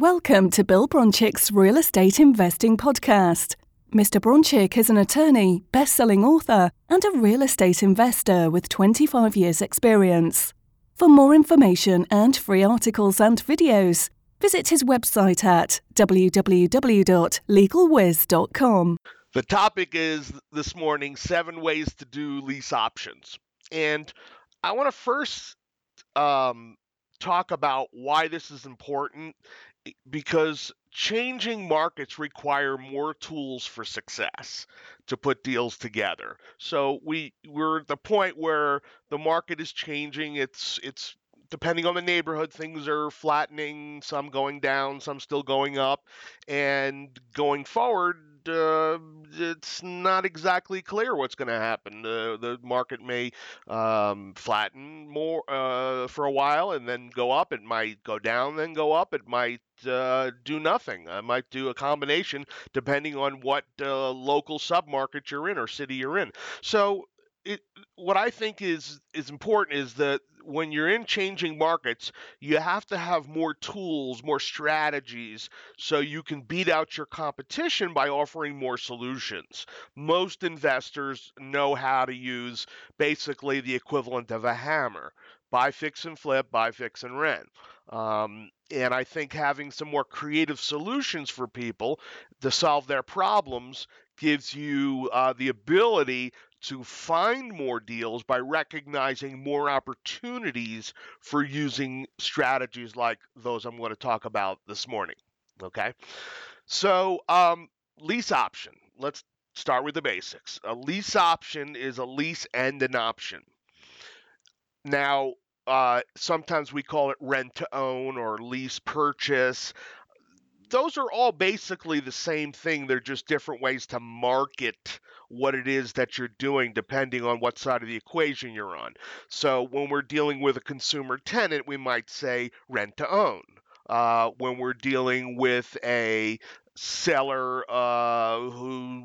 Welcome to Bill Bronchick's Real Estate Investing Podcast. Mr. Bronchick is an attorney, best selling author, and a real estate investor with 25 years' experience. For more information and free articles and videos, visit his website at www.legalwiz.com. The topic is this morning seven ways to do lease options. And I want to first um, talk about why this is important because changing markets require more tools for success to put deals together. So we we're at the point where the market is changing. It's it's depending on the neighborhood, things are flattening, some going down, some still going up, and going forward, uh, it's not exactly clear what's going to happen. Uh, the market may um, flatten more uh, for a while and then go up. It might go down, then go up. It might uh, do nothing. I might do a combination depending on what uh, local submarket you're in or city you're in. So it, what I think is is important is that when you're in changing markets, you have to have more tools, more strategies, so you can beat out your competition by offering more solutions. Most investors know how to use basically the equivalent of a hammer buy, fix, and flip, buy, fix, and rent. Um, and I think having some more creative solutions for people to solve their problems gives you uh, the ability to find more deals by recognizing more opportunities for using strategies like those I'm going to talk about this morning. Okay. So, um, lease option. Let's start with the basics. A lease option is a lease and an option. Now, uh, sometimes we call it rent to own or lease purchase those are all basically the same thing. They're just different ways to market what it is that you're doing depending on what side of the equation you're on. So when we're dealing with a consumer tenant, we might say rent to own. Uh, when we're dealing with a seller uh, who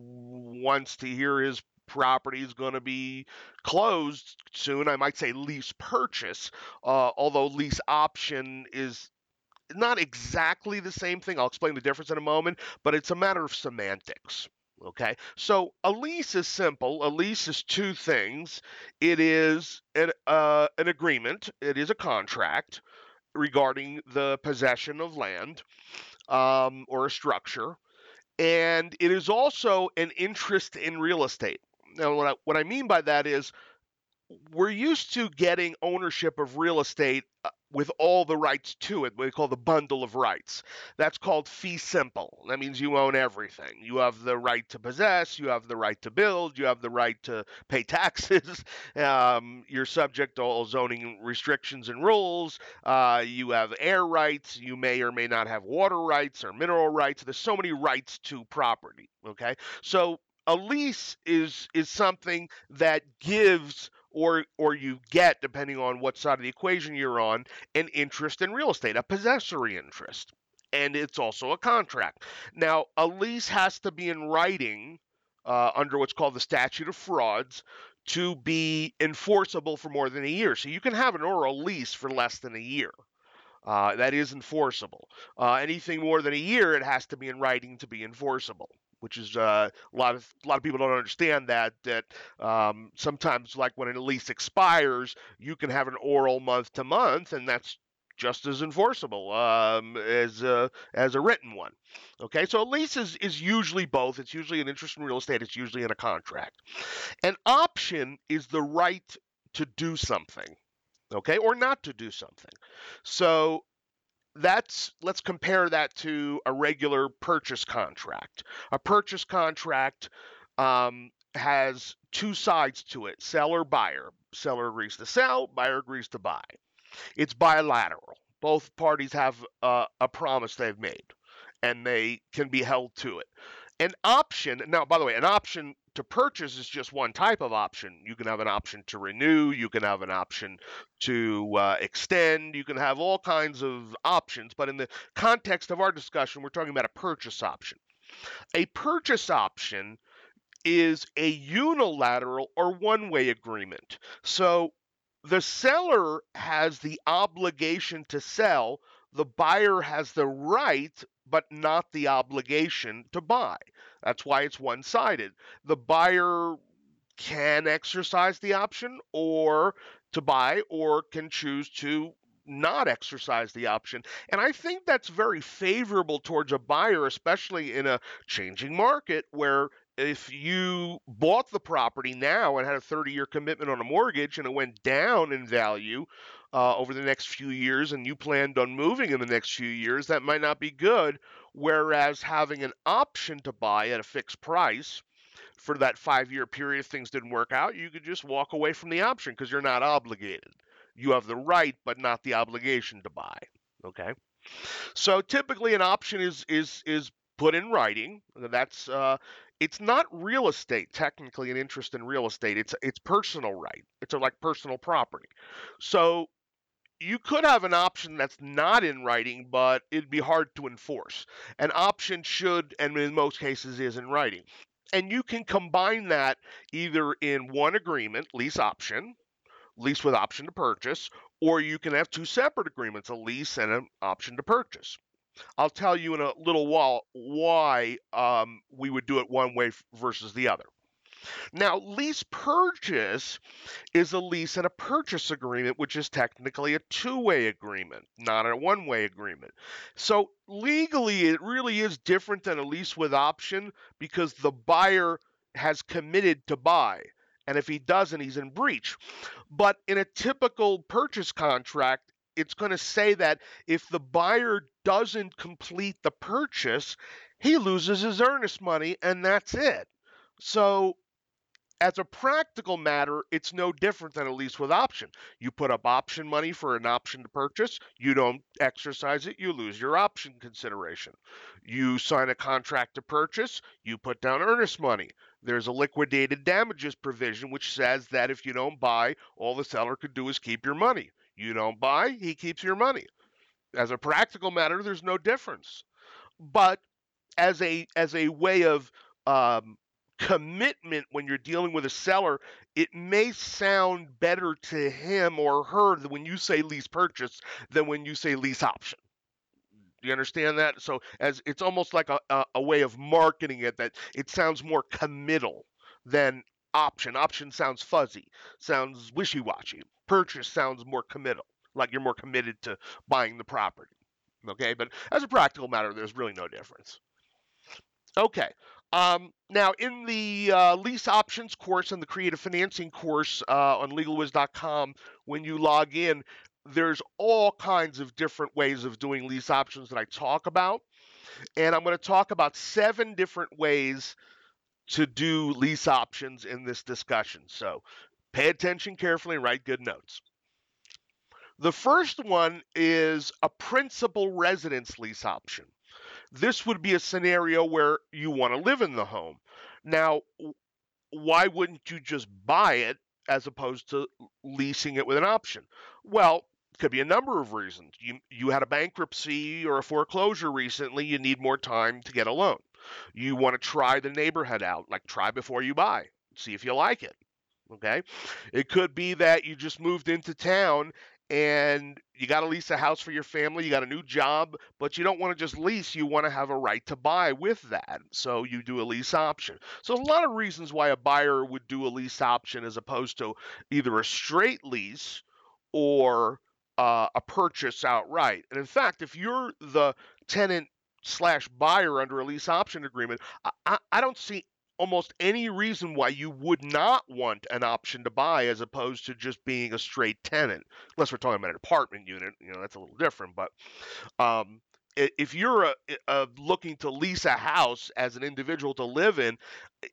wants to hear his property is going to be closed soon, I might say lease purchase, uh, although lease option is not exactly the same thing. I'll explain the difference in a moment, but it's a matter of semantics. Okay, so a lease is simple. A lease is two things. It is an, uh, an agreement. It is a contract regarding the possession of land um, or a structure, and it is also an interest in real estate. Now, what I, what I mean by that is we're used to getting ownership of real estate uh, with all the rights to it, what we call the bundle of rights. That's called fee simple. That means you own everything. You have the right to possess, you have the right to build, you have the right to pay taxes, um, you're subject to all zoning restrictions and rules, uh, you have air rights, you may or may not have water rights or mineral rights. There's so many rights to property. Okay, so a lease is is something that gives or or you get depending on what side of the equation you're on an interest in real estate a possessory interest. And it's also a contract. Now a lease has to be in writing uh, under what's called the statute of frauds to be enforceable for more than a year. So you can have an oral lease for less than a year. Uh, that is enforceable. Uh, anything more than a year it has to be in writing to be enforceable which is uh, a lot of a lot of people don't understand that that um, sometimes like when a lease expires, you can have an oral month to month, and that's just as enforceable um, as a, as a written one. Okay, so a lease is, is usually both. It's usually an interest in real estate. It's usually in a contract. An option is the right to do something okay, or not to do something. So that's let's compare that to a regular purchase contract. A purchase contract um, has two sides to it: seller, buyer. Seller agrees to sell, buyer agrees to buy. It's bilateral. Both parties have uh, a promise they've made, and they can be held to it. An option, now, by the way, an option to purchase is just one type of option. You can have an option to renew, you can have an option to uh, extend, you can have all kinds of options. But in the context of our discussion, we're talking about a purchase option. A purchase option is a unilateral or one way agreement. So the seller has the obligation to sell the buyer has the right but not the obligation to buy. That's why it's one sided. The buyer can exercise the option or to buy or can choose to not exercise the option. And I think that's very favorable towards a buyer, especially in a changing market where if you bought the property now and had a 30 year commitment on a mortgage and it went down in value uh, over the next few years and you planned on moving in the next few years, that might not be good. Whereas having an option to buy at a fixed price for that five year period, if things didn't work out, you could just walk away from the option because you're not obligated. You have the right, but not the obligation to buy. Okay. So typically, an option is is is put in writing. That's uh, it's not real estate technically an interest in real estate. It's it's personal right. It's like personal property. So you could have an option that's not in writing, but it'd be hard to enforce. An option should, and in most cases, is in writing. And you can combine that either in one agreement, lease option, lease with option to purchase, or you can have two separate agreements, a lease and an option to purchase. I'll tell you in a little while why um, we would do it one way versus the other. Now, lease purchase is a lease and a purchase agreement, which is technically a two way agreement, not a one way agreement. So, legally, it really is different than a lease with option because the buyer has committed to buy. And if he doesn't, he's in breach. But in a typical purchase contract, it's going to say that if the buyer doesn't complete the purchase, he loses his earnest money and that's it. So as a practical matter, it's no different than a lease with option. You put up option money for an option to purchase, you don't exercise it, you lose your option consideration. You sign a contract to purchase, you put down earnest money. There's a liquidated damages provision which says that if you don't buy, all the seller could do is keep your money. You don't buy, he keeps your money. As a practical matter, there's no difference. But as a as a way of um, commitment when you're dealing with a seller, it may sound better to him or her when you say lease purchase than when you say lease option. Do you understand that? So as it's almost like a, a, a way of marketing it that it sounds more committal than option. Option sounds fuzzy, sounds wishy-washy. Purchase sounds more committal, like you're more committed to buying the property. Okay, but as a practical matter, there's really no difference. Okay, um, now, in the uh, lease options course and the creative financing course uh, on legalwiz.com, when you log in, there's all kinds of different ways of doing lease options that I talk about. And I'm going to talk about seven different ways to do lease options in this discussion. So pay attention carefully and write good notes. The first one is a principal residence lease option. This would be a scenario where you want to live in the home. Now, why wouldn't you just buy it as opposed to leasing it with an option? Well, could be a number of reasons. You you had a bankruptcy or a foreclosure recently, you need more time to get a loan. You want to try the neighborhood out, like try before you buy. See if you like it. Okay? It could be that you just moved into town and you got to lease a house for your family, you got a new job, but you don't want to just lease, you want to have a right to buy with that. So you do a lease option. So a lot of reasons why a buyer would do a lease option as opposed to either a straight lease or uh, a purchase outright. And in fact, if you're the tenant slash buyer under a lease option agreement, I, I don't see almost any reason why you would not want an option to buy as opposed to just being a straight tenant, unless we're talking about an apartment unit. You know, that's a little different. But um, if you're a, a looking to lease a house as an individual to live in,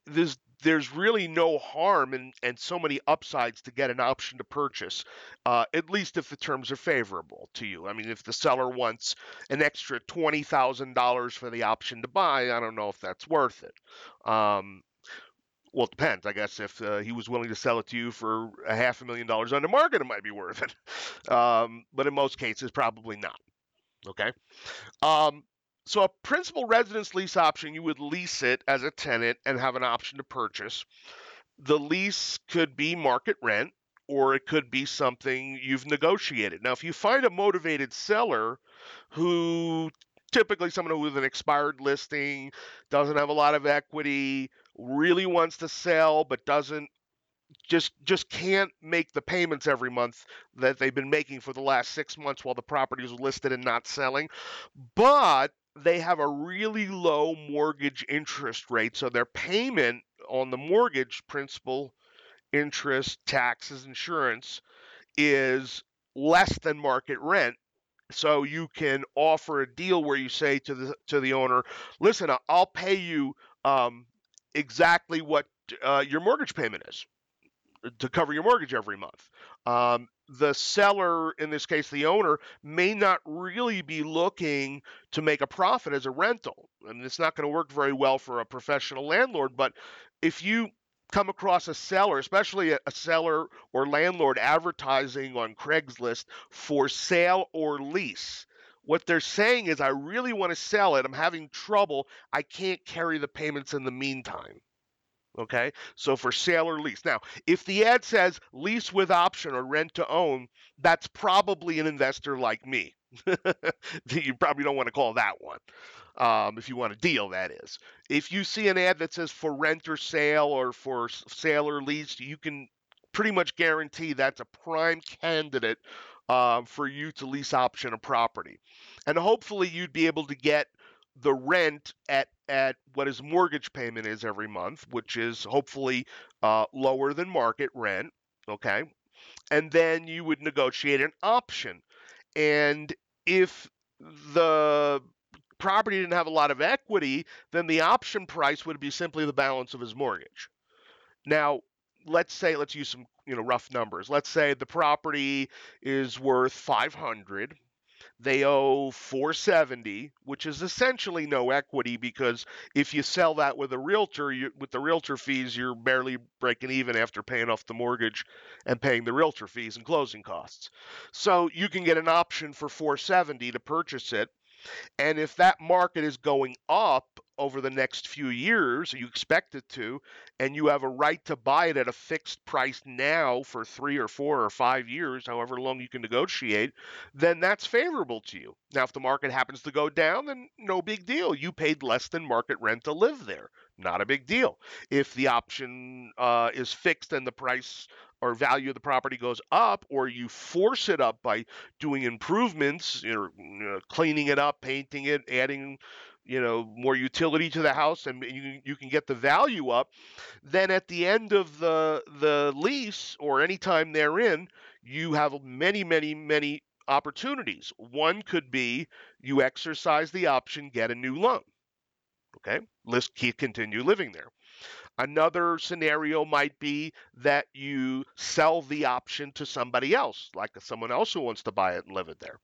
there's there's really no harm and, and so many upsides to get an option to purchase, uh, at least if the terms are favorable to you. I mean, if the seller wants an extra $20,000 for the option to buy, I don't know if that's worth it. Um, well, it depends. I guess if uh, he was willing to sell it to you for a half a million dollars under market, it might be worth it. Um, but in most cases, probably not. Okay. Um, so a principal residence lease option, you would lease it as a tenant and have an option to purchase. The lease could be market rent or it could be something you've negotiated. Now, if you find a motivated seller who typically someone with an expired listing doesn't have a lot of equity, really wants to sell but doesn't just just can't make the payments every month that they've been making for the last 6 months while the property is listed and not selling. But they have a really low mortgage interest rate, so their payment on the mortgage principal, interest, taxes, insurance is less than market rent. So you can offer a deal where you say to the to the owner, "Listen, I'll pay you um, exactly what uh, your mortgage payment is." to cover your mortgage every month. Um, the seller, in this case the owner, may not really be looking to make a profit as a rental. and it's not going to work very well for a professional landlord, but if you come across a seller, especially a, seller or landlord advertising on Craigslist for sale or lease, what they're saying is, I really want to sell it. I'm having trouble. I can't carry the payments in the meantime. Okay, so for sale or lease. Now, if the ad says lease with option or rent to own, that's probably an investor like me. you probably don't want to call that one. Um, if you want a deal, that is. If you see an ad that says for rent or sale or for sale or lease, you can pretty much guarantee that's a prime candidate uh, for you to lease option a property. And hopefully, you'd be able to get the rent at at what his mortgage payment is every month, which is hopefully uh, lower than market rent. Okay, and then you would negotiate an option, and if the property didn't have a lot of equity, then the option price would be simply the balance of his mortgage. Now, let's say let's use some you know rough numbers. Let's say the property is worth 500 they owe 470, which is essentially no equity because if you sell that with a realtor, you, with the realtor fees, you're barely breaking even after paying off the mortgage and paying the realtor fees and closing costs. So you can get an option for 470 to purchase it. And if that market is going up over the next few years, you expect it to, and you have a right to buy it at a fixed price now for three or four or five years, however long you can negotiate, then that's favorable to you. Now, if the market happens to go down, then no big deal. You paid less than market rent to live there. Not a big deal. If the option uh, is fixed and the price or value of the property goes up, or you force it up by doing improvements, you know, you know cleaning it up, painting it, adding you know more utility to the house and you, you can get the value up then at the end of the the lease or any time therein you have many many many opportunities one could be you exercise the option get a new loan okay let's continue living there Another scenario might be that you sell the option to somebody else, like someone else who wants to buy it and live it there.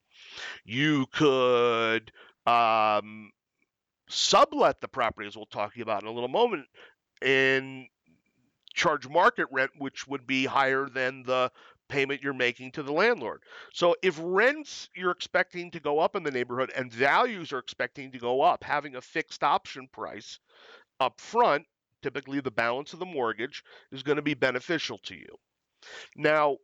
You could um, sublet the property, as we'll talk about in a little moment, and charge market rent, which would be higher than the payment you're making to the landlord. So if rents you're expecting to go up in the neighborhood and values are expecting to go up, having a fixed option price up front, typically the balance of the mortgage, is going to be beneficial to you. Now,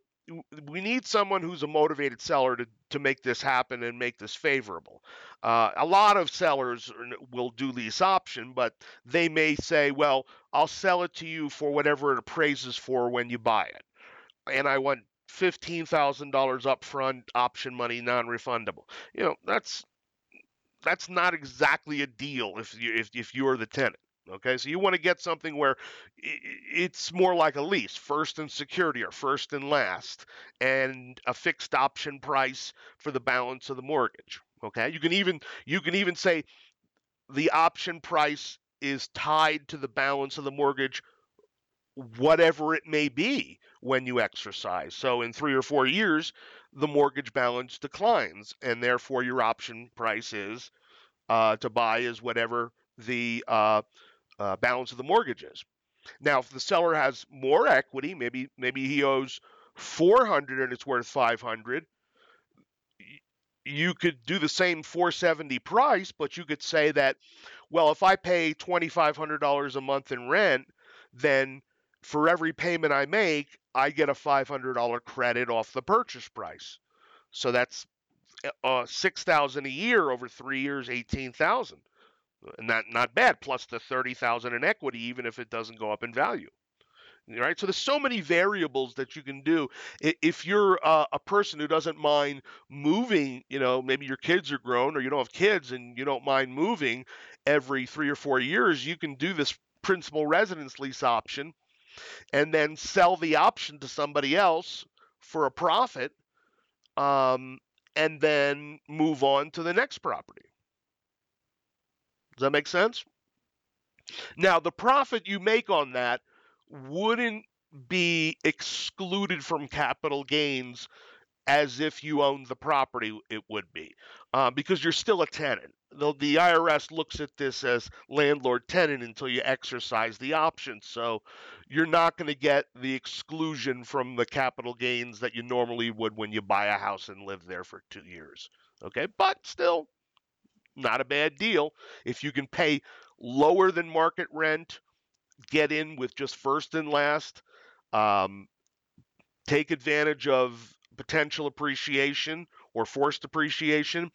we need someone who's a motivated seller to, to make this happen and make this favorable. Uh, a lot of sellers will do lease option, but they may say, well, I'll sell it to you for whatever it appraises for when you buy it. And I want $15,000 upfront option money non-refundable. You know, that's that's not exactly a deal if you if, if you're the tenant. Okay, so you want to get something where it's more like a lease, first and security or first and last, and a fixed option price for the balance of the mortgage. Okay, you can even you can even say the option price is tied to the balance of the mortgage, whatever it may be when you exercise. So in three or four years, the mortgage balance declines, and therefore your option price is uh, to buy is whatever the uh, uh, balance of the mortgages. Now, if the seller has more equity, maybe maybe he owes 400 and it's worth 500, you could do the same 470 price, but you could say that, well, if I pay $2,500 a month in rent, then for every payment I make, I get a $500 credit off the purchase price. So that's uh, 6000 a year over 3 years, 18,000. Not not bad plus the 30,000 in equity even if it doesn't go up in value. Right? So there's so many variables that you can do. If you're uh, a person who doesn't mind moving, you know, maybe your kids are grown or you don't have kids and you don't mind moving every 3 or 4 years, you can do this principal residence lease option and then sell the option to somebody else for a profit um, and then move on to the next property. Does that make sense? Now, the profit you make on that wouldn't be excluded from capital gains as if you owned the property, it would be, uh, because you're still a tenant the, the IRS looks at this as landlord tenant until you exercise the option. So you're not going to get the exclusion from the capital gains that you normally would when you buy a house and live there for two years. Okay, but still not a bad deal. If you can pay lower than market rent, get in with just first and last, um, take advantage of potential appreciation or forced appreciation,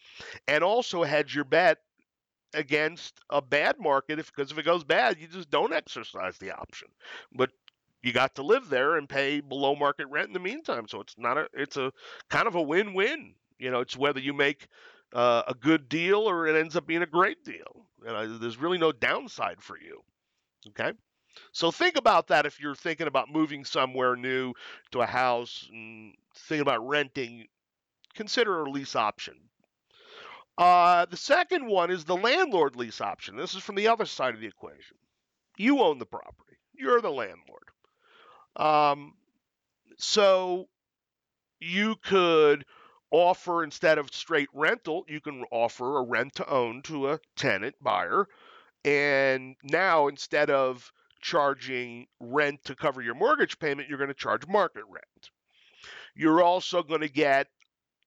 and also hedge your bet against a bad market if because if it goes bad, you just don't exercise the option. But you got to live there and pay below market rent in the meantime. So it's not a it's a kind of a win-win. You know, it's whether you make uh, a good deal or it ends up being a great deal. You know, there's really no downside for you. Okay. So think about that if you're thinking about moving somewhere new to a house and thinking about renting consider a lease option. Uh, the second one is the landlord lease option. This is from the other side of the equation. You own the property. You're the landlord. Um, so you could offer instead of straight rental, you can offer a rent to own to a tenant buyer. And now instead of charging rent to cover your mortgage payment, you're going to charge market rent. You're also going to get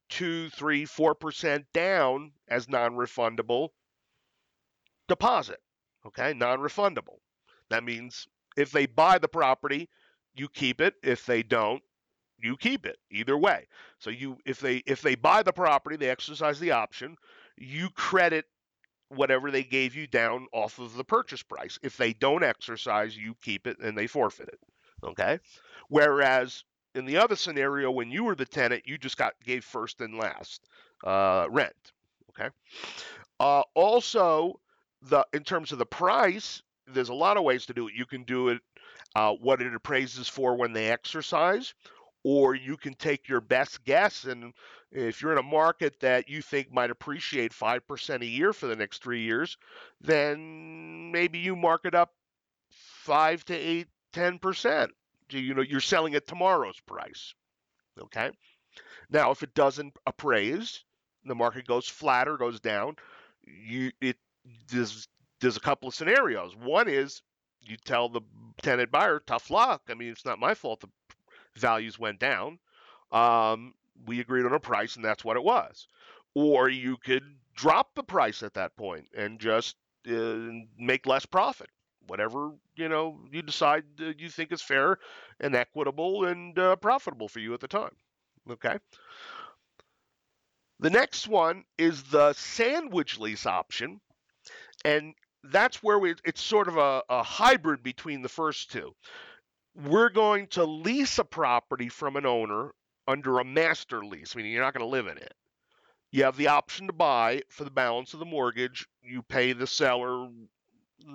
two, three, four percent down as non-refundable deposit. Okay, non-refundable. That means if they buy the property, you keep it. If they don't, you keep it. Either way. So you if they if they buy the property, they exercise the option, you credit whatever they gave you down off of the purchase price. If they don't exercise, you keep it and they forfeit it. Okay? Whereas in the other scenario, when you were the tenant, you just got gave first and last uh, rent. Okay. Uh, also, the in terms of the price, there's a lot of ways to do it. You can do it uh, what it appraises for when they exercise, or you can take your best guess. And if you're in a market that you think might appreciate five percent a year for the next three years, then maybe you mark it up five to eight, ten percent you know you're selling at tomorrow's price. Okay. Now, if it doesn't appraise, the market goes flat or goes down. You it there's there's a couple of scenarios. One is you tell the tenant buyer, tough luck. I mean, it's not my fault the values went down. Um, we agreed on a price, and that's what it was. Or you could drop the price at that point and just uh, make less profit whatever you know you decide you think is fair and equitable and uh, profitable for you at the time. Okay. The next one is the sandwich lease option, and that's where we it's sort of a, a hybrid between the first two. We're going to lease a property from an owner under a master lease, meaning you're not going to live in it. You have the option to buy for the balance of the mortgage. You pay the seller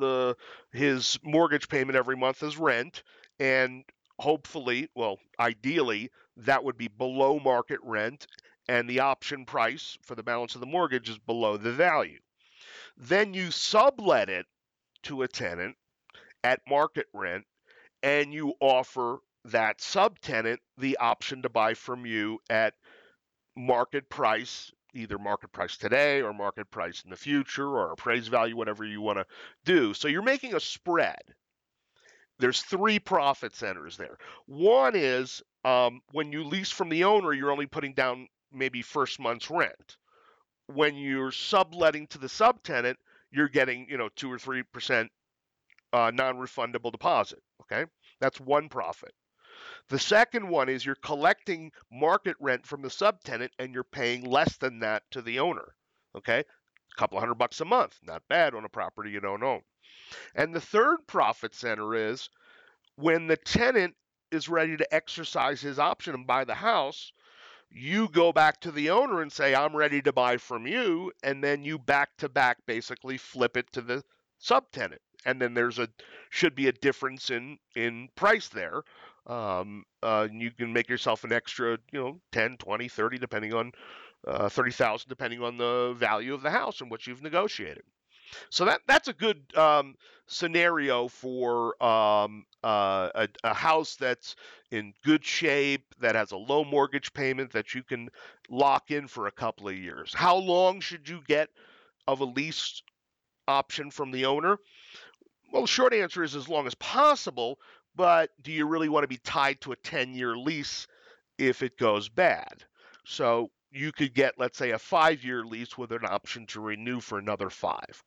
the his mortgage payment every month as rent, and hopefully, well, ideally, that would be below market rent, and the option price for the balance of the mortgage is below the value. Then you sublet it to a tenant at market rent, and you offer that subtenant the option to buy from you at market price either market price today or market price in the future or appraised value, whatever you want to do. So you're making a spread. There's three profit centers there. One is um, when you lease from the owner, you're only putting down maybe first month's rent. When you're subletting to the subtenant, you're getting you know two or three percent uh, non-refundable deposit. Okay, that's one profit. The second one is you're collecting market rent from the subtenant and you're paying less than that to the owner. Okay? A couple hundred bucks a month. Not bad on a property you don't own. And the third profit center is when the tenant is ready to exercise his option and buy the house, you go back to the owner and say, I'm ready to buy from you. And then you back to back basically flip it to the subtenant. And then there's a should be a difference in in price there. Um, uh, you can make yourself an extra, you know, 10, 20, 30, depending on uh, 30,000, depending on the value of the house and what you've negotiated. So that that's a good um, scenario for um, uh, a, a, house that's in good shape, that has a low mortgage payment that you can lock in for a couple of years. How long should you get of a lease option from the owner? Well, the short answer is as long as possible, but do you really want to be tied to a 10 year lease if it goes bad? So you could get, let's say, a five year lease with an option to renew for another five.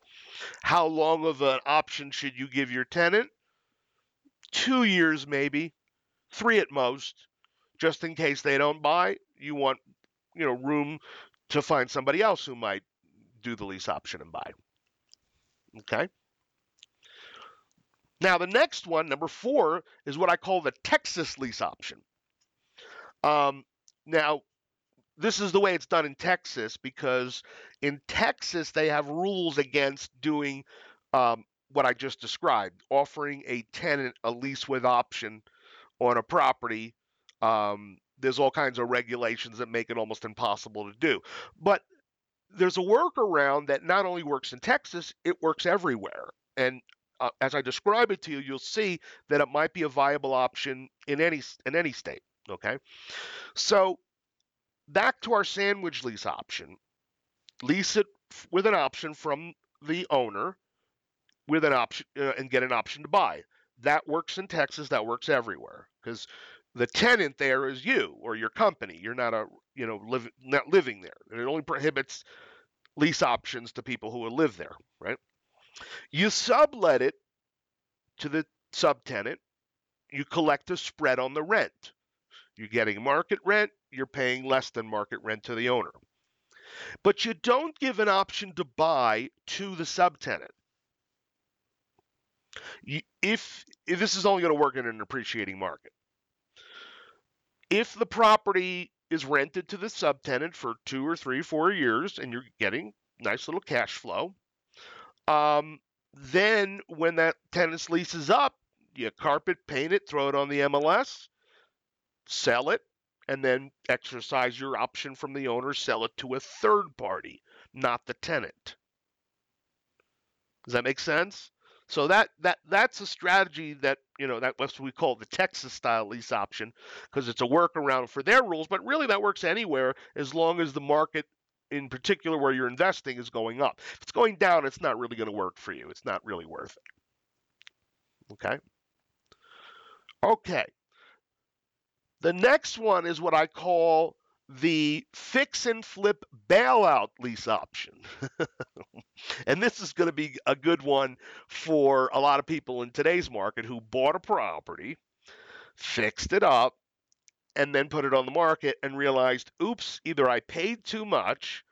How long of an option should you give your tenant? Two years, maybe, three at most, just in case they don't buy. You want, you know, room to find somebody else who might do the lease option and buy. Okay. Now, the next one, number four, is what I call the Texas lease option. Um, now, this is the way it's done in Texas because in Texas they have rules against doing um, what I just described, offering a tenant a lease with option on a property. Um, there's all kinds of regulations that make it almost impossible to do. But there's a workaround that not only works in Texas, it works everywhere. And uh, as I describe it to you, you'll see that it might be a viable option in any in any state. Okay, so back to our sandwich lease option. Lease it with an option from the owner, with an option uh, and get an option to buy. That works in Texas. That works everywhere because the tenant there is you or your company. You're not a you know live, not living there. It only prohibits lease options to people who will live there, right? You sublet it to the subtenant. You collect a spread on the rent. You're getting market rent, you're paying less than market rent to the owner. But you don't give an option to buy to the subtenant. If, if this is only going to work in an appreciating market, if the property is rented to the subtenant for two or three, four years, and you're getting nice little cash flow, um, then when that tenant's lease is up, you carpet paint it, throw it on the MLS, sell it, and then exercise your option from the owner, sell it to a third party, not the tenant. Does that make sense? So that that that's a strategy that you know that's what we call the Texas style lease option because it's a workaround for their rules, but really that works anywhere as long as the market in particular where you're investing is going up. If it's going down, it's not really going to work for you. It's not really worth it. Okay? Okay. The next one is what I call the fix and flip bailout lease option. and this is going to be a good one for a lot of people in today's market who bought a property, fixed it up, and then put it on the market and realized, oops, either I paid too much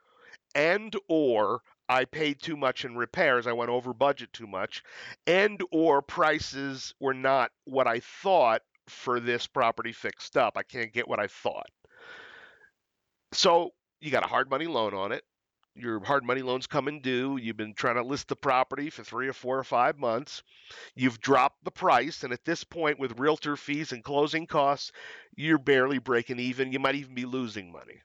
and or I paid too much in repairs, I went over budget too much, and or prices were not what I thought for this property fixed up. I can't get what I thought. So you got a hard money loan on it. Your hard money loan's coming due. You've been trying to list the property for three or four or five months. You've dropped the price, and at this point, with realtor fees and closing costs, you're barely breaking even. You might even be losing money.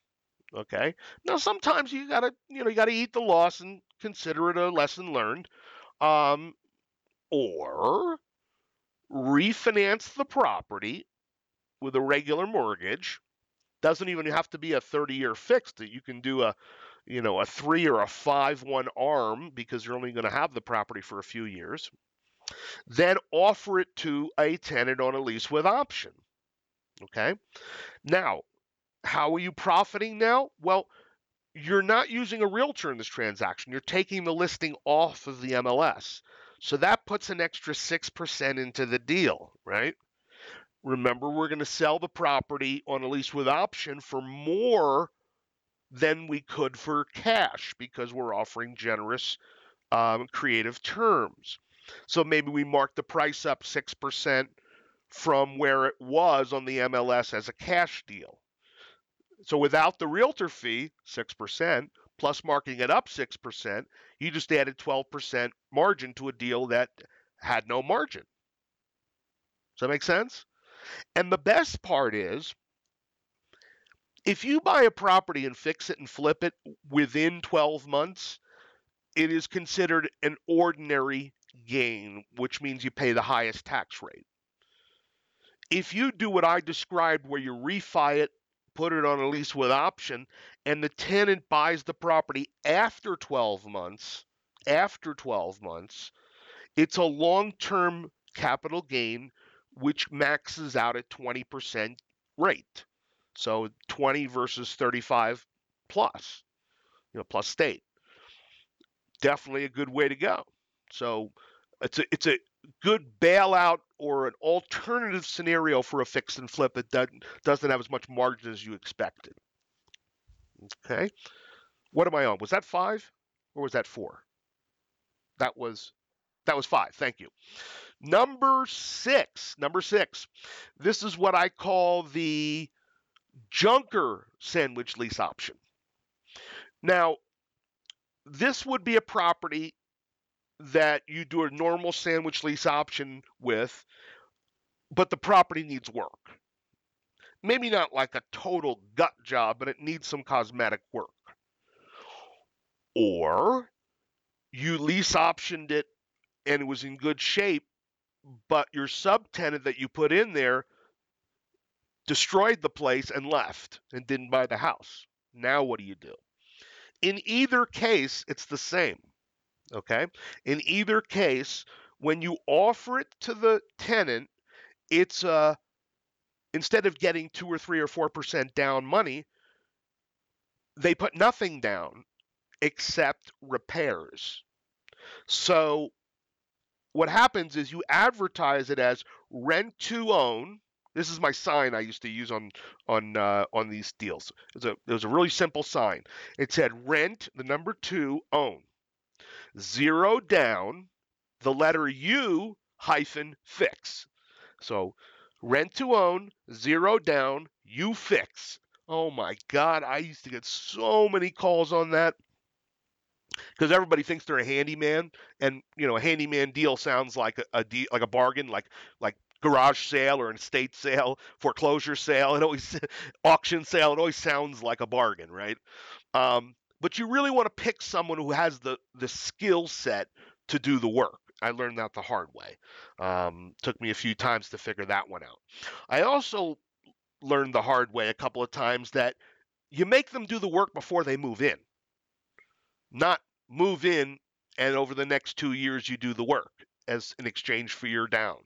Okay. Now sometimes you gotta, you know, you gotta eat the loss and consider it a lesson learned. Um, or refinance the property with a regular mortgage. Doesn't even have to be a 30 year fixed. That you can do a, you know, a three or a five one arm because you're only going to have the property for a few years. Then offer it to a tenant on a lease with option. Okay. Now, how are you profiting now? Well, you're not using a realtor in this transaction. You're taking the listing off of the MLS. So that puts an extra 6% into the deal, right? Remember, we're going to sell the property on a lease with option for more than we could for cash because we're offering generous, um, creative terms. So maybe we mark the price up 6% from where it was on the MLS as a cash deal. So without the realtor fee, 6%, plus marking it up 6%, you just added 12% margin to a deal that had no margin. Does that make sense? And the best part is if you buy a property and fix it and flip it within 12 months, it is considered an ordinary gain, which means you pay the highest tax rate. If you do what I described, where you refi it, put it on a lease with option, and the tenant buys the property after 12 months, after 12 months, it's a long term capital gain, which maxes out at 20% rate. So 20 versus 35 plus, you know, plus state. Definitely a good way to go. So it's a it's a good bailout or an alternative scenario for a fix and flip that doesn't doesn't have as much margin as you expected. Okay. What am I on? Was that five or was that four? That was that was five. Thank you. Number six. Number six. This is what I call the junker sandwich lease option. Now, this would be a property that you do a normal sandwich lease option with, but the property needs work. Maybe not like a total gut job, but it needs some cosmetic work. Or you lease optioned it and it was in good shape, but your subtenant that you put in there destroyed the place and left and didn't buy the house. Now what do you do? In either case, it's the same. Okay? In either case, when you offer it to the tenant, it's uh instead of getting 2 or 3 or 4% down money, they put nothing down except repairs. So what happens is you advertise it as rent to own. This is my sign I used to use on on uh, on these deals. It was, a, it was a really simple sign. It said rent the number two own zero down the letter U hyphen fix. So rent to own, zero down, you fix. Oh my God, I used to get so many calls on that because everybody thinks they're a handyman, and you know a handyman deal sounds like a, a deal, like a bargain, like like garage sale or an estate sale, foreclosure sale. It always auction sale. It always sounds like a bargain, right? Um, but you really want to pick someone who has the the skill set to do the work. I learned that the hard way. Um, took me a few times to figure that one out. I also learned the hard way a couple of times that you make them do the work before they move in, not move in and over the next two years you do the work as an exchange for your down.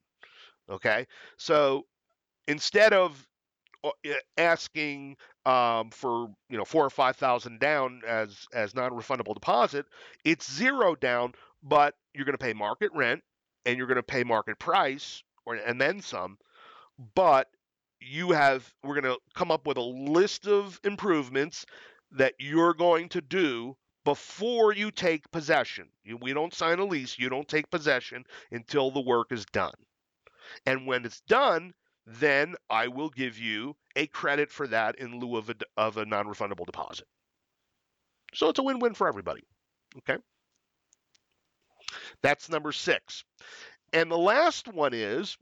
Okay, so instead of uh, asking um, for you know four or five thousand down as as non-refundable deposit, it's zero down, but you're going to pay market rent and you're going to pay market price or and then some. But you have we're going to come up with a list of improvements that you're going to do before you take possession. You, we don't sign a lease, you don't take possession until the work is done. And when it's done, then I will give you a credit for that in lieu of a, of a non refundable deposit. So it's a win win for everybody. Okay. That's number six. And the last one is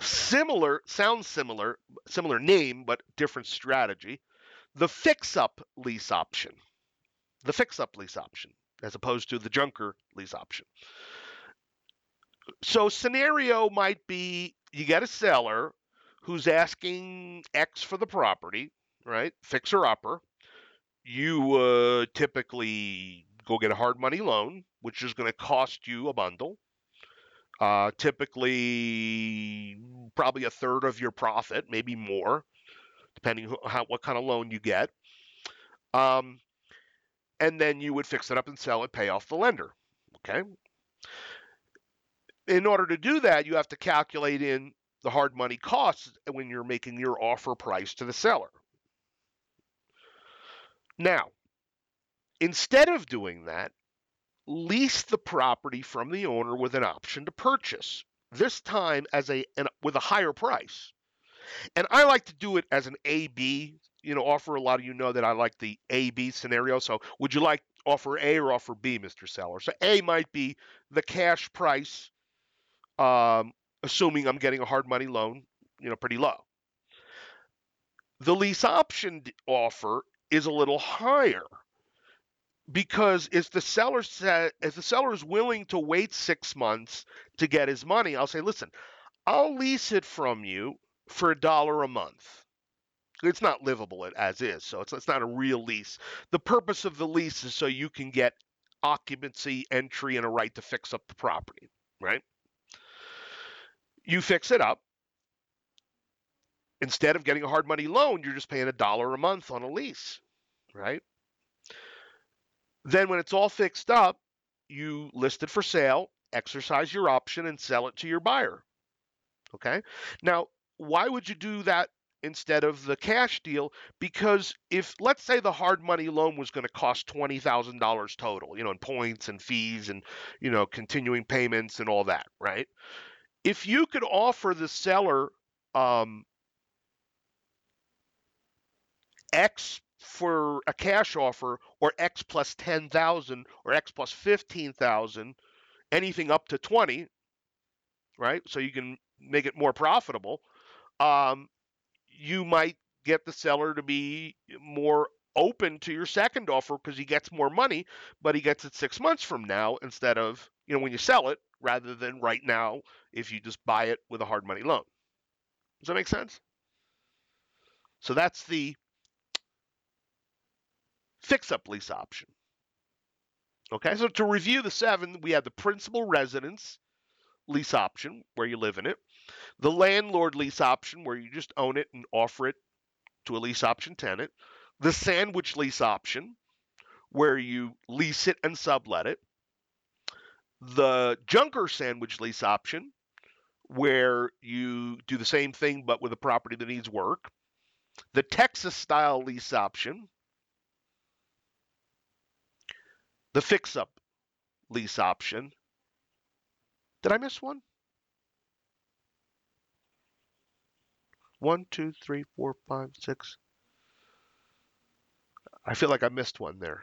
similar, sounds similar, similar name, but different strategy. The fix up lease option. The fix up lease option, as opposed to the junker lease option. So, scenario might be you get a seller who's asking X for the property, right? Fixer upper. You uh, typically go get a hard money loan, which is going to cost you a bundle. Uh, typically, probably a third of your profit, maybe more, depending how what kind of loan you get. Um, and then you would fix it up and sell it, pay off the lender. Okay, in order to do that, you have to calculate in the hard money costs when you're making your offer price to the seller. Now, instead of doing that, lease the property from the owner with an option to purchase. This time as a an, with a higher price. And I like to do it as an AB, you know, offer. A lot of you know that I like the AB scenario. So would you like offer A or offer B, Mr. Seller? So A might be the cash price, um, assuming I'm getting a hard money loan, you know, pretty low. The lease option offer is a little higher because if the seller said if the seller is willing to wait six months to get his money, I'll say, listen, I'll lease it from you for a dollar a month. It's not livable as is, so it's, it's not a real lease. The purpose of the lease is so you can get occupancy, entry, and a right to fix up the property, right? You fix it up. Instead of getting a hard money loan, you're just paying a dollar a month on a lease, right? Then when it's all fixed up, you list it for sale, exercise your option, and sell it to your buyer. Okay. Now, why would you do that instead of the cash deal? Because if, let's say, the hard money loan was going to cost $20,000 total, you know, in points and fees and, you know, continuing payments and all that, right? If you could offer the seller um, X for a cash offer or X plus 10,000 or X plus 15,000, anything up to 20, right? So you can make it more profitable. Um, you might get the seller to be more open to your second offer because he gets more money, but he gets it six months from now instead of, you know, when you sell it rather than right now if you just buy it with a hard money loan. Does that make sense? So that's the fix up lease option. Okay, so to review the seven, we have the principal residence lease option where you live in it, the landlord lease option where you just own it and offer it to a lease option tenant, the sandwich lease option where you lease it and sublet it, the junker sandwich lease option where you do the same thing but with a property that needs work, the Texas style lease option the fix up lease option. Did I miss one? One, two, three, four, five, six. I feel like I missed one there.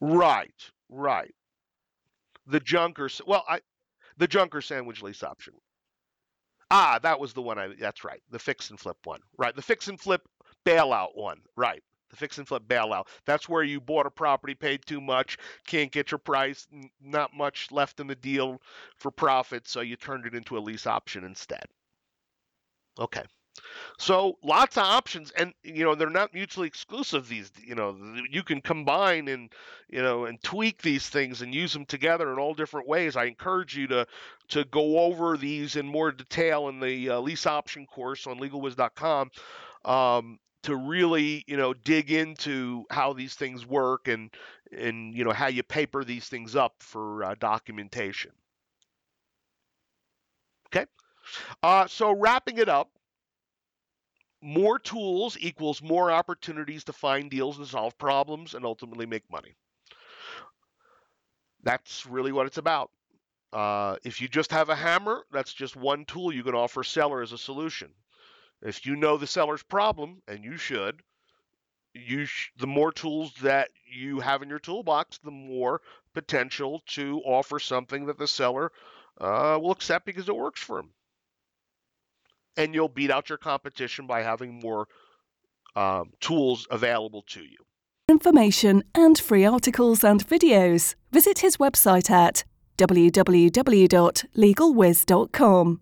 Right, right. The junker, well, I, the junker sandwich lease option. Ah, that was the one I. That's right. The fix and flip one. Right. The fix and flip bailout one. Right the fix and flip bailout. That's where you bought a property, paid too much, can't get your price, not much left in the deal for profit, so you turned it into a lease option instead. Okay. So lots of options, and you know they're not mutually exclusive. These, you know, you can combine and you know and tweak these things and use them together in all different ways. I encourage you to to go over these in more detail in the uh, lease option course on LegalWiz.com. Um, to really you know dig into how these things work and and you know how you paper these things up for uh, documentation okay uh, so wrapping it up more tools equals more opportunities to find deals and solve problems and ultimately make money. That's really what it's about. Uh, if you just have a hammer that's just one tool you can offer a seller as a solution. If you know the seller's problem, and you should, you sh- the more tools that you have in your toolbox, the more potential to offer something that the seller uh, will accept because it works for them. And you'll beat out your competition by having more um, tools available to you. Information and free articles and videos. Visit his website at www.legalwiz.com.